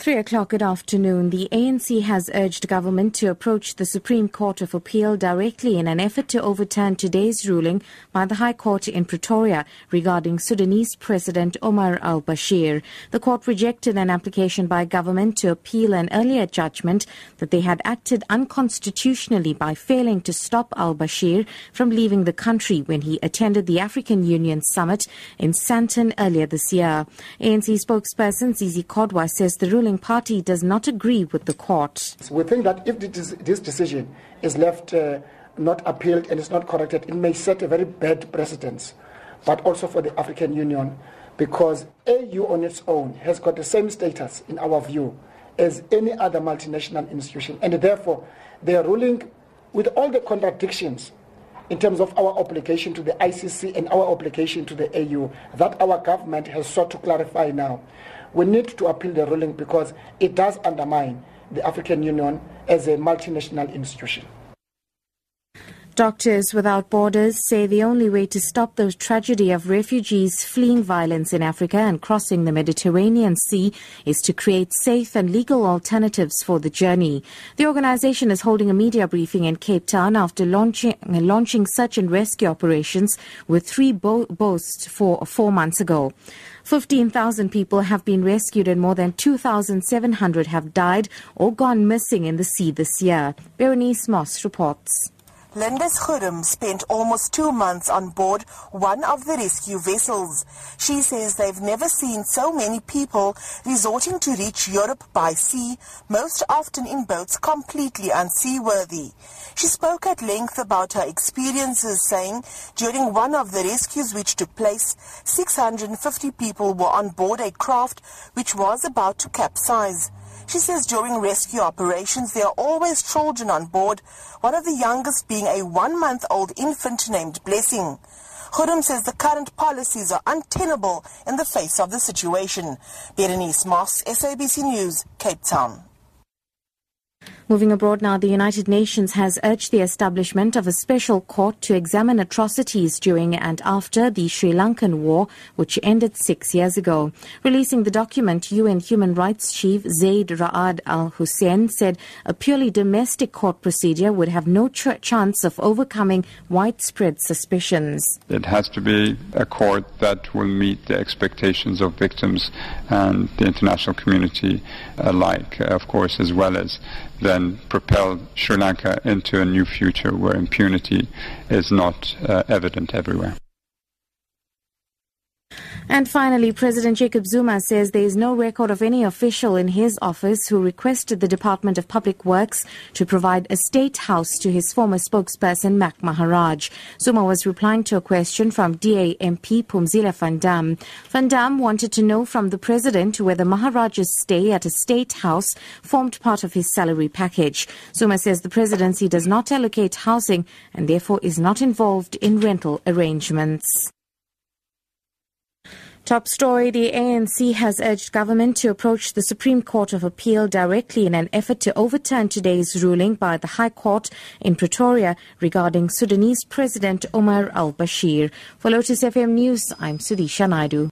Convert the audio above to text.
Three o'clock good afternoon. The ANC has urged government to approach the Supreme Court of Appeal directly in an effort to overturn today's ruling by the High Court in Pretoria regarding Sudanese President Omar al-Bashir. The court rejected an application by government to appeal an earlier judgment that they had acted unconstitutionally by failing to stop al-Bashir from leaving the country when he attended the African Union summit in Sandton earlier this year. ANC spokesperson Zizi Kodwa says the ruling ruling party does not agree with the court. We think that if this decision is left uh, not appealed and is not corrected, it may set a very bad precedence, but also for the African Union, because AU on its own has got the same status, in our view, as any other multinational institution. And therefore, they are ruling with all the contradictions in terms of our obligation to the ICC and our obligation to the AU that our government has sought to clarify now we need to appeal the ruling because it does undermine the African Union as a multinational institution. Doctors Without Borders say the only way to stop the tragedy of refugees fleeing violence in Africa and crossing the Mediterranean Sea is to create safe and legal alternatives for the journey. The organization is holding a media briefing in Cape Town after launching, launching search and rescue operations with three bo- boats for four months ago. 15,000 people have been rescued and more than 2,700 have died or gone missing in the sea this year. Berenice Moss reports. Lindes Khudum spent almost two months on board one of the rescue vessels. She says they've never seen so many people resorting to reach Europe by sea, most often in boats completely unseaworthy. She spoke at length about her experiences, saying during one of the rescues which took place, 650 people were on board a craft which was about to capsize. She says during rescue operations there are always children on board, one of the youngest being a one-month-old infant named Blessing. Khudum says the current policies are untenable in the face of the situation. Berenice Moss, SABC News, Cape Town. Moving abroad now, the United Nations has urged the establishment of a special court to examine atrocities during and after the Sri Lankan war, which ended six years ago. Releasing the document, UN Human Rights Chief Zeid Ra'ad Al Hussein said a purely domestic court procedure would have no ch- chance of overcoming widespread suspicions. It has to be a court that will meet the expectations of victims and the international community alike, of course, as well as then propel Sri Lanka into a new future where impunity is not uh, evident everywhere. And finally, President Jacob Zuma says there is no record of any official in his office who requested the Department of Public Works to provide a state house to his former spokesperson, Mac Maharaj. Zuma was replying to a question from DA MP Phumzile Van Damme. Van Damme wanted to know from the president whether Maharaj's stay at a state house formed part of his salary package. Zuma says the presidency does not allocate housing and therefore is not involved in rental arrangements. Top story The ANC has urged government to approach the Supreme Court of Appeal directly in an effort to overturn today's ruling by the High Court in Pretoria regarding Sudanese President Omar al Bashir. For Lotus FM News, I'm Sudisha Naidu.